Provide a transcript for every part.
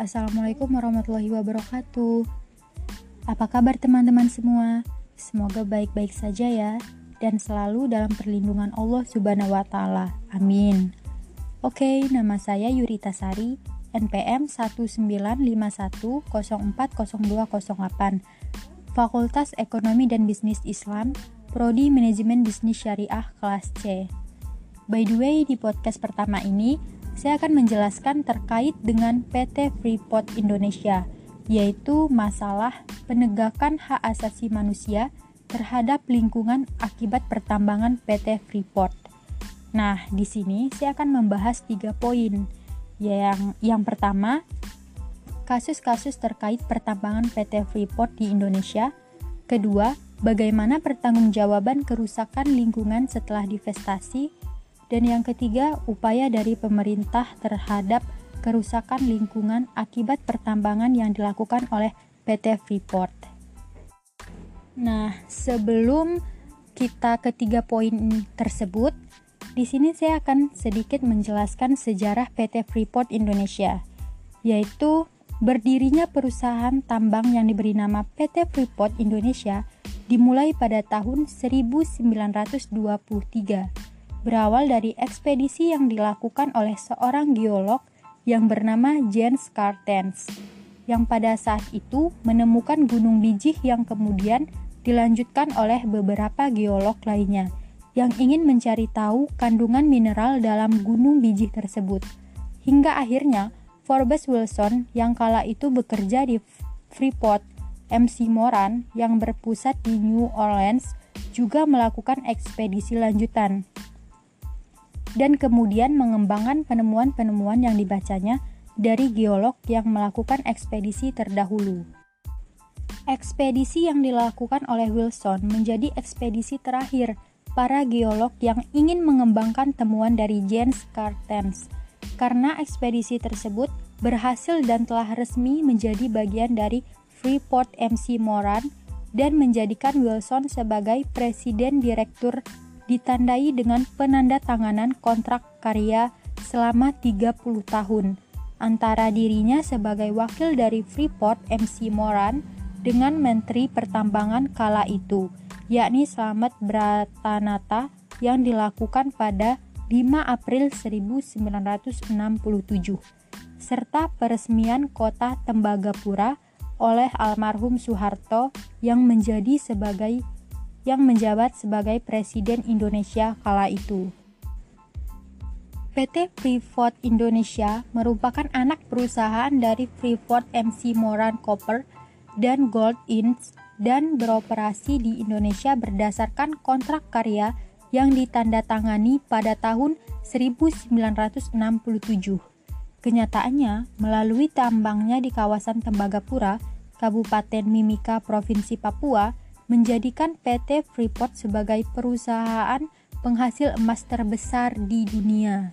Assalamualaikum warahmatullahi wabarakatuh. Apa kabar teman-teman semua? Semoga baik-baik saja ya dan selalu dalam perlindungan Allah Subhanahu wa taala. Amin. Oke, nama saya Yurita Sari, NPM 1951040208. Fakultas Ekonomi dan Bisnis Islam, Prodi Manajemen Bisnis Syariah kelas C. By the way, di podcast pertama ini saya akan menjelaskan terkait dengan PT Freeport Indonesia, yaitu masalah penegakan hak asasi manusia terhadap lingkungan akibat pertambangan PT Freeport. Nah, di sini saya akan membahas tiga poin. Yang yang pertama, kasus-kasus terkait pertambangan PT Freeport di Indonesia. Kedua, bagaimana pertanggungjawaban kerusakan lingkungan setelah divestasi dan yang ketiga, upaya dari pemerintah terhadap kerusakan lingkungan akibat pertambangan yang dilakukan oleh PT Freeport. Nah, sebelum kita ketiga poin tersebut, di sini saya akan sedikit menjelaskan sejarah PT Freeport Indonesia, yaitu berdirinya perusahaan tambang yang diberi nama PT Freeport Indonesia dimulai pada tahun 1923 berawal dari ekspedisi yang dilakukan oleh seorang geolog yang bernama Jens Cartens, yang pada saat itu menemukan gunung bijih yang kemudian dilanjutkan oleh beberapa geolog lainnya yang ingin mencari tahu kandungan mineral dalam gunung bijih tersebut. Hingga akhirnya Forbes Wilson yang kala itu bekerja di Freeport, MC Moran yang berpusat di New Orleans juga melakukan ekspedisi lanjutan dan kemudian mengembangkan penemuan-penemuan yang dibacanya dari geolog yang melakukan ekspedisi terdahulu. Ekspedisi yang dilakukan oleh Wilson menjadi ekspedisi terakhir para geolog yang ingin mengembangkan temuan dari Jens Cartens, karena ekspedisi tersebut berhasil dan telah resmi menjadi bagian dari Freeport MC Moran dan menjadikan Wilson sebagai presiden direktur ditandai dengan penanda tanganan kontrak karya selama 30 tahun antara dirinya sebagai wakil dari Freeport MC Moran dengan Menteri Pertambangan kala itu, yakni Slamet Bratanata yang dilakukan pada 5 April 1967, serta peresmian kota Tembagapura oleh almarhum Soeharto yang menjadi sebagai yang menjabat sebagai Presiden Indonesia kala itu. PT Freeport Indonesia merupakan anak perusahaan dari Freeport MC Moran Copper dan Gold Inc. dan beroperasi di Indonesia berdasarkan kontrak karya yang ditandatangani pada tahun 1967. Kenyataannya, melalui tambangnya di kawasan Tembagapura, Kabupaten Mimika, Provinsi Papua, menjadikan PT Freeport sebagai perusahaan penghasil emas terbesar di dunia.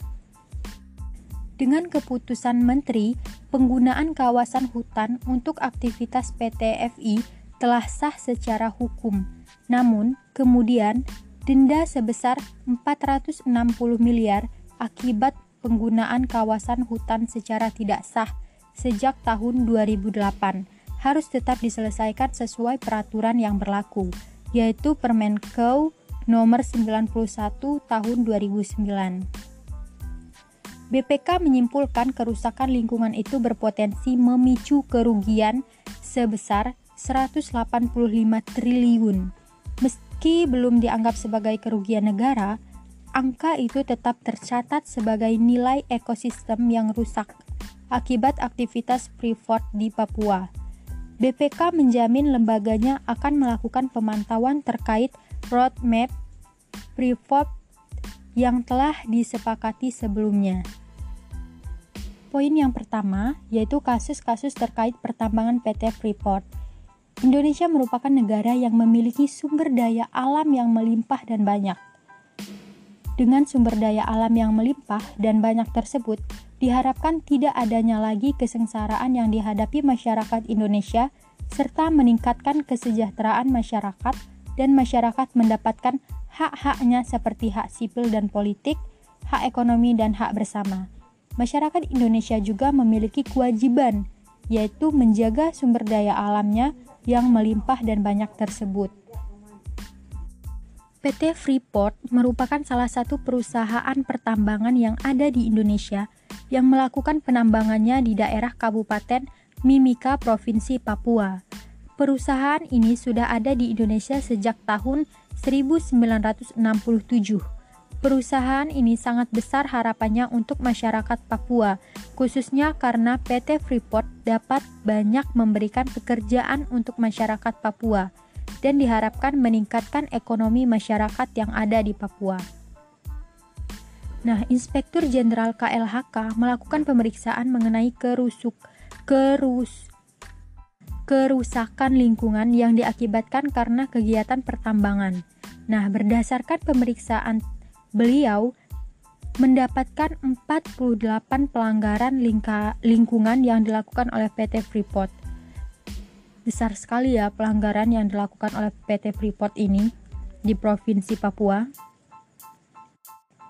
Dengan keputusan Menteri, penggunaan kawasan hutan untuk aktivitas PT FI telah sah secara hukum. Namun, kemudian denda sebesar 460 miliar akibat penggunaan kawasan hutan secara tidak sah sejak tahun 2008 harus tetap diselesaikan sesuai peraturan yang berlaku, yaitu Permenkeu nomor 91 tahun 2009. BPK menyimpulkan kerusakan lingkungan itu berpotensi memicu kerugian sebesar 185 triliun. Meski belum dianggap sebagai kerugian negara, angka itu tetap tercatat sebagai nilai ekosistem yang rusak akibat aktivitas Freeport di Papua. BPK menjamin lembaganya akan melakukan pemantauan terkait roadmap Freeport yang telah disepakati sebelumnya. Poin yang pertama yaitu kasus-kasus terkait pertambangan PT Freeport. Indonesia merupakan negara yang memiliki sumber daya alam yang melimpah dan banyak. Dengan sumber daya alam yang melimpah dan banyak tersebut, diharapkan tidak adanya lagi kesengsaraan yang dihadapi masyarakat Indonesia serta meningkatkan kesejahteraan masyarakat dan masyarakat mendapatkan hak-haknya seperti hak sipil dan politik, hak ekonomi dan hak bersama. Masyarakat Indonesia juga memiliki kewajiban yaitu menjaga sumber daya alamnya yang melimpah dan banyak tersebut. PT Freeport merupakan salah satu perusahaan pertambangan yang ada di Indonesia yang melakukan penambangannya di daerah Kabupaten Mimika, Provinsi Papua. Perusahaan ini sudah ada di Indonesia sejak tahun 1967 Perusahaan ini sangat besar harapannya untuk masyarakat Papua, khususnya karena PT Freeport dapat banyak memberikan pekerjaan untuk masyarakat Papua dan diharapkan meningkatkan ekonomi masyarakat yang ada di Papua. Nah, Inspektur Jenderal KLHK melakukan pemeriksaan mengenai kerusuk kerus kerusakan lingkungan yang diakibatkan karena kegiatan pertambangan. Nah, berdasarkan pemeriksaan beliau mendapatkan 48 pelanggaran lingka, lingkungan yang dilakukan oleh PT Freeport. Besar sekali ya pelanggaran yang dilakukan oleh PT Freeport ini di Provinsi Papua.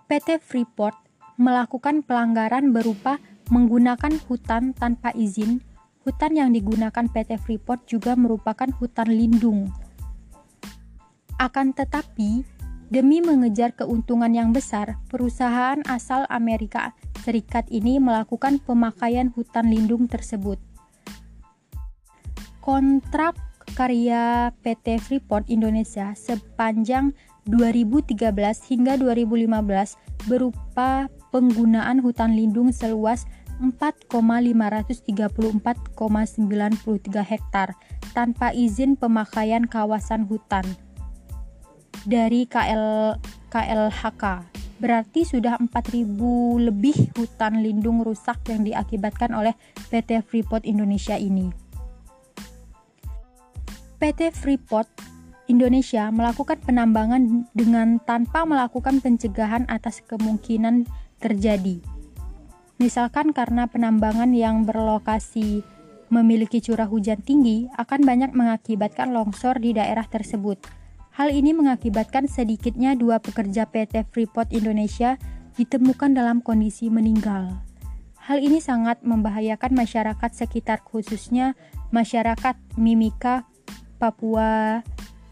PT Freeport melakukan pelanggaran berupa menggunakan hutan tanpa izin. Hutan yang digunakan PT Freeport juga merupakan hutan lindung. Akan tetapi, Demi mengejar keuntungan yang besar, perusahaan asal Amerika Serikat ini melakukan pemakaian hutan lindung tersebut. Kontrak karya PT Freeport Indonesia sepanjang 2013 hingga 2015 berupa penggunaan hutan lindung seluas 4,534,93 hektar tanpa izin pemakaian kawasan hutan dari KL KLHK. Berarti sudah 4000 lebih hutan lindung rusak yang diakibatkan oleh PT Freeport Indonesia ini. PT Freeport Indonesia melakukan penambangan dengan tanpa melakukan pencegahan atas kemungkinan terjadi. Misalkan karena penambangan yang berlokasi memiliki curah hujan tinggi akan banyak mengakibatkan longsor di daerah tersebut Hal ini mengakibatkan sedikitnya dua pekerja PT Freeport Indonesia ditemukan dalam kondisi meninggal. Hal ini sangat membahayakan masyarakat sekitar khususnya masyarakat Mimika, Papua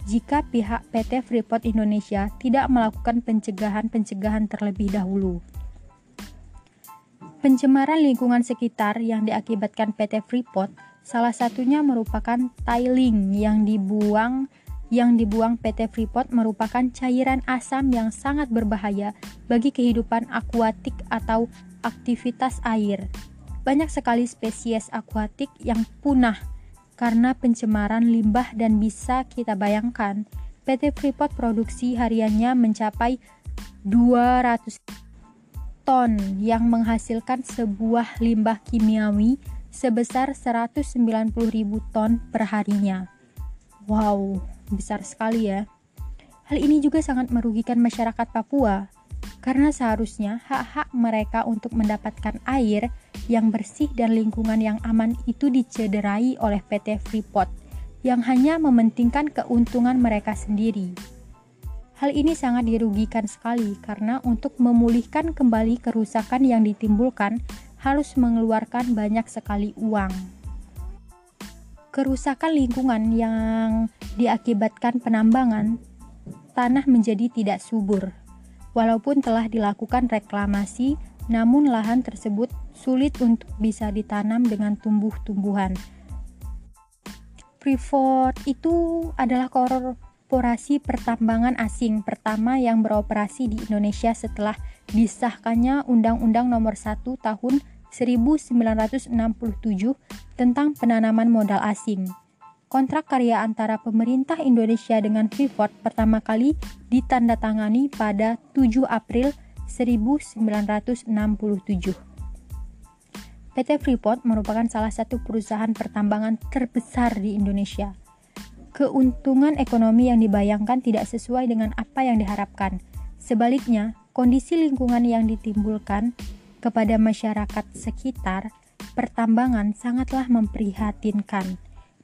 jika pihak PT Freeport Indonesia tidak melakukan pencegahan-pencegahan terlebih dahulu. Pencemaran lingkungan sekitar yang diakibatkan PT Freeport salah satunya merupakan tiling yang dibuang yang dibuang PT Freeport merupakan cairan asam yang sangat berbahaya bagi kehidupan akuatik atau aktivitas air. Banyak sekali spesies akuatik yang punah karena pencemaran limbah dan bisa kita bayangkan PT Freeport produksi hariannya mencapai 200 ton yang menghasilkan sebuah limbah kimiawi sebesar 190.000 ton perharinya. Wow, besar sekali ya. Hal ini juga sangat merugikan masyarakat Papua karena seharusnya hak-hak mereka untuk mendapatkan air yang bersih dan lingkungan yang aman itu dicederai oleh PT Freeport yang hanya mementingkan keuntungan mereka sendiri. Hal ini sangat dirugikan sekali karena untuk memulihkan kembali kerusakan yang ditimbulkan harus mengeluarkan banyak sekali uang. Kerusakan lingkungan yang diakibatkan penambangan, tanah menjadi tidak subur. Walaupun telah dilakukan reklamasi, namun lahan tersebut sulit untuk bisa ditanam dengan tumbuh-tumbuhan. Freeport itu adalah korporasi pertambangan asing pertama yang beroperasi di Indonesia setelah disahkannya Undang-Undang Nomor 1 Tahun 1967 tentang penanaman modal asing kontrak karya antara pemerintah Indonesia dengan Freeport pertama kali ditandatangani pada 7 April 1967. PT Freeport merupakan salah satu perusahaan pertambangan terbesar di Indonesia. Keuntungan ekonomi yang dibayangkan tidak sesuai dengan apa yang diharapkan. Sebaliknya, kondisi lingkungan yang ditimbulkan kepada masyarakat sekitar pertambangan sangatlah memprihatinkan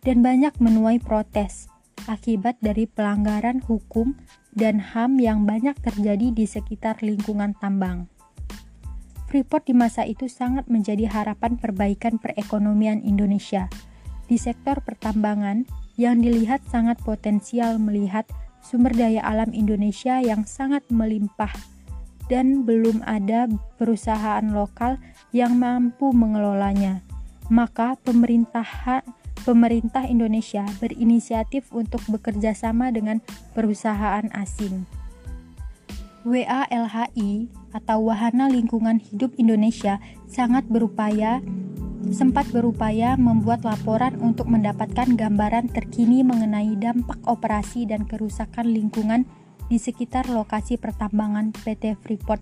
dan banyak menuai protes akibat dari pelanggaran hukum dan HAM yang banyak terjadi di sekitar lingkungan tambang. Freeport di masa itu sangat menjadi harapan perbaikan perekonomian Indonesia. Di sektor pertambangan, yang dilihat sangat potensial melihat sumber daya alam Indonesia yang sangat melimpah dan belum ada perusahaan lokal yang mampu mengelolanya. Maka pemerintah pemerintah Indonesia berinisiatif untuk bekerja sama dengan perusahaan asing. WALHI atau Wahana Lingkungan Hidup Indonesia sangat berupaya sempat berupaya membuat laporan untuk mendapatkan gambaran terkini mengenai dampak operasi dan kerusakan lingkungan di sekitar lokasi pertambangan PT Freeport.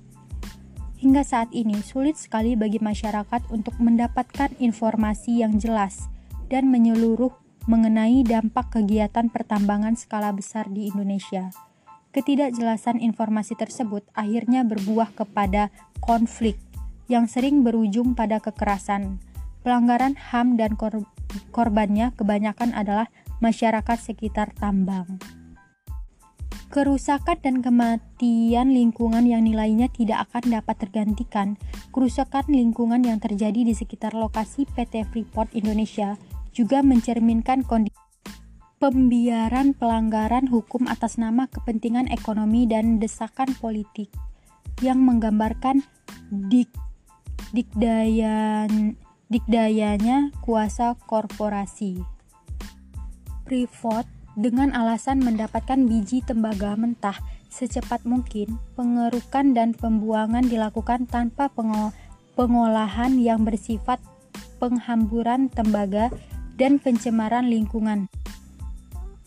Hingga saat ini sulit sekali bagi masyarakat untuk mendapatkan informasi yang jelas dan menyeluruh mengenai dampak kegiatan pertambangan skala besar di Indonesia. Ketidakjelasan informasi tersebut akhirnya berbuah kepada konflik yang sering berujung pada kekerasan. Pelanggaran HAM dan kor korbannya kebanyakan adalah masyarakat sekitar tambang. Kerusakan dan kematian lingkungan yang nilainya tidak akan dapat tergantikan. Kerusakan lingkungan yang terjadi di sekitar lokasi PT Freeport Indonesia juga mencerminkan kondisi pembiaran pelanggaran hukum atas nama kepentingan ekonomi dan desakan politik yang menggambarkan dik, dikdayan, dikdayanya kuasa korporasi. Freeport dengan alasan mendapatkan biji tembaga mentah secepat mungkin, pengerukan dan pembuangan dilakukan tanpa pengolahan yang bersifat penghamburan tembaga dan pencemaran lingkungan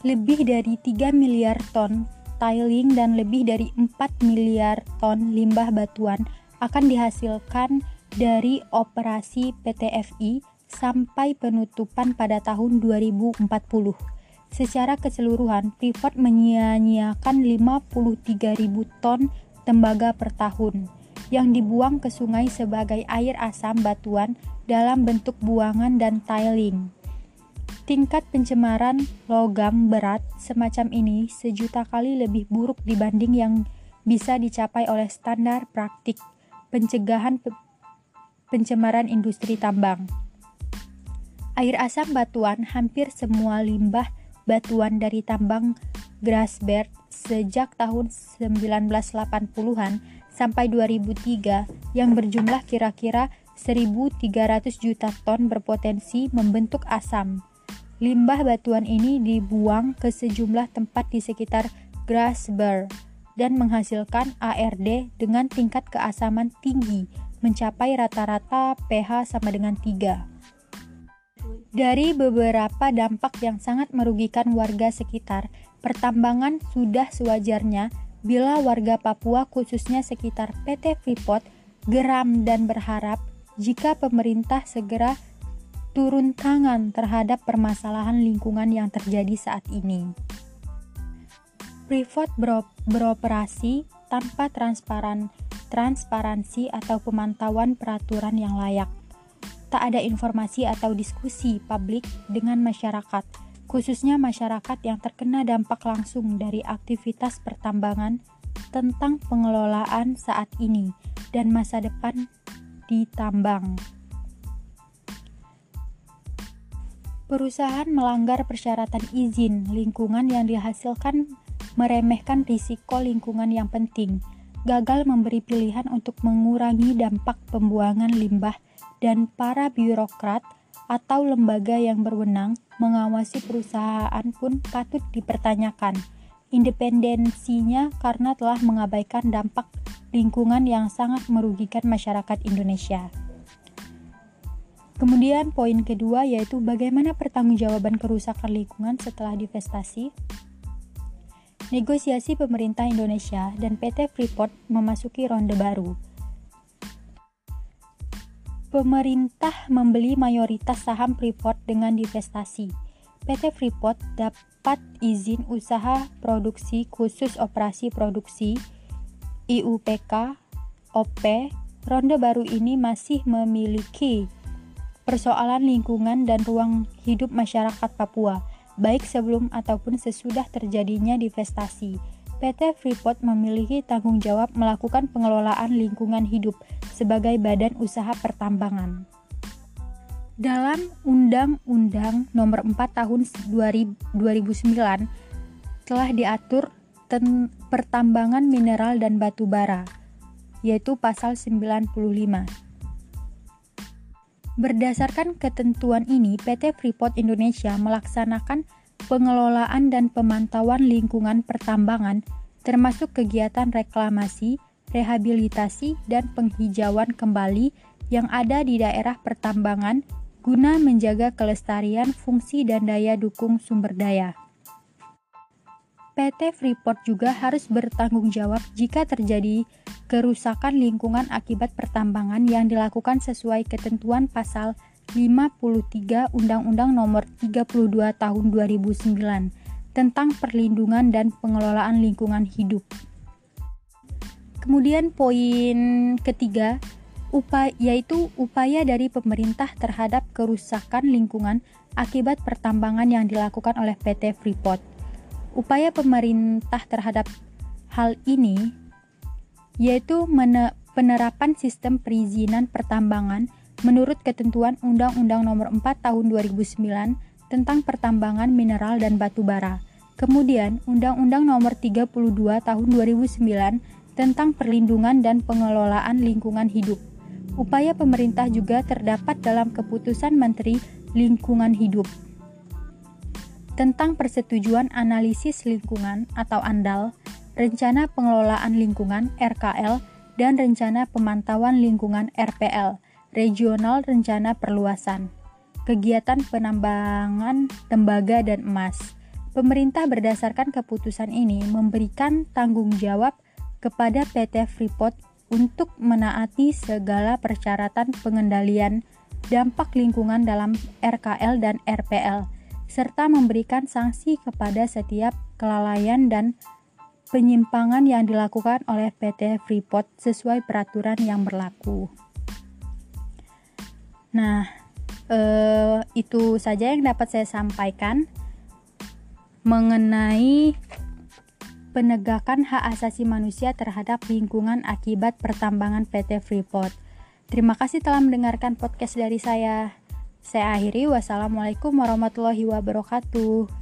lebih dari 3 miliar ton tiling dan lebih dari 4 miliar ton limbah batuan akan dihasilkan dari operasi PTFI sampai penutupan pada tahun 2040. Secara keseluruhan, Freeport menyia-nyiakan 53.000 ton tembaga per tahun yang dibuang ke sungai sebagai air asam batuan dalam bentuk buangan dan tiling. Tingkat pencemaran logam berat semacam ini sejuta kali lebih buruk dibanding yang bisa dicapai oleh standar praktik pencegahan pe pencemaran industri tambang. Air asam batuan hampir semua limbah batuan dari tambang Grasberg sejak tahun 1980-an sampai 2003 yang berjumlah kira-kira 1.300 juta ton berpotensi membentuk asam Limbah batuan ini dibuang ke sejumlah tempat di sekitar Grasberg dan menghasilkan ARD dengan tingkat keasaman tinggi mencapai rata-rata pH sama dengan 3. Dari beberapa dampak yang sangat merugikan warga sekitar, pertambangan sudah sewajarnya bila warga Papua khususnya sekitar PT Freeport geram dan berharap jika pemerintah segera turun tangan terhadap permasalahan lingkungan yang terjadi saat ini. Freeport beroperasi tanpa transparan, transparansi atau pemantauan peraturan yang layak. Tak ada informasi atau diskusi publik dengan masyarakat, khususnya masyarakat yang terkena dampak langsung dari aktivitas pertambangan tentang pengelolaan saat ini dan masa depan di Perusahaan melanggar persyaratan izin lingkungan yang dihasilkan meremehkan risiko lingkungan yang penting, gagal memberi pilihan untuk mengurangi dampak pembuangan limbah, dan para birokrat atau lembaga yang berwenang mengawasi perusahaan pun patut dipertanyakan independensinya karena telah mengabaikan dampak lingkungan yang sangat merugikan masyarakat Indonesia. Kemudian poin kedua yaitu bagaimana pertanggungjawaban kerusakan lingkungan setelah divestasi. Negosiasi pemerintah Indonesia dan PT Freeport memasuki ronde baru. Pemerintah membeli mayoritas saham Freeport dengan divestasi. PT Freeport dapat izin usaha produksi khusus operasi produksi IUPK OP. Ronde baru ini masih memiliki persoalan lingkungan dan ruang hidup masyarakat Papua, baik sebelum ataupun sesudah terjadinya divestasi. PT Freeport memiliki tanggung jawab melakukan pengelolaan lingkungan hidup sebagai badan usaha pertambangan. Dalam Undang-Undang Nomor 4 Tahun 2009 telah diatur pertambangan mineral dan batu bara, yaitu pasal 95. Berdasarkan ketentuan ini, PT Freeport Indonesia melaksanakan pengelolaan dan pemantauan lingkungan pertambangan termasuk kegiatan reklamasi, rehabilitasi, dan penghijauan kembali yang ada di daerah pertambangan guna menjaga kelestarian fungsi dan daya dukung sumber daya. PT Freeport juga harus bertanggung jawab jika terjadi kerusakan lingkungan akibat pertambangan yang dilakukan sesuai ketentuan pasal 53 Undang-Undang Nomor 32 Tahun 2009 tentang perlindungan dan pengelolaan lingkungan hidup. Kemudian poin ketiga upaya yaitu upaya dari pemerintah terhadap kerusakan lingkungan akibat pertambangan yang dilakukan oleh PT Freeport. Upaya pemerintah terhadap hal ini yaitu penerapan sistem perizinan pertambangan menurut ketentuan Undang-Undang Nomor 4 Tahun 2009 tentang pertambangan mineral dan batu bara. Kemudian Undang-Undang Nomor 32 Tahun 2009 tentang perlindungan dan pengelolaan lingkungan hidup. Upaya pemerintah juga terdapat dalam keputusan Menteri Lingkungan Hidup tentang persetujuan analisis lingkungan atau ANDAL, rencana pengelolaan lingkungan RKL, dan rencana pemantauan lingkungan RPL, regional rencana perluasan, kegiatan penambangan tembaga dan emas. Pemerintah berdasarkan keputusan ini memberikan tanggung jawab kepada PT Freeport untuk menaati segala persyaratan pengendalian dampak lingkungan dalam RKL dan RPL serta memberikan sanksi kepada setiap kelalaian dan penyimpangan yang dilakukan oleh PT Freeport sesuai peraturan yang berlaku. Nah, eh, itu saja yang dapat saya sampaikan mengenai penegakan hak asasi manusia terhadap lingkungan akibat pertambangan PT Freeport. Terima kasih telah mendengarkan podcast dari saya. Saya akhiri, wassalamualaikum warahmatullahi wabarakatuh.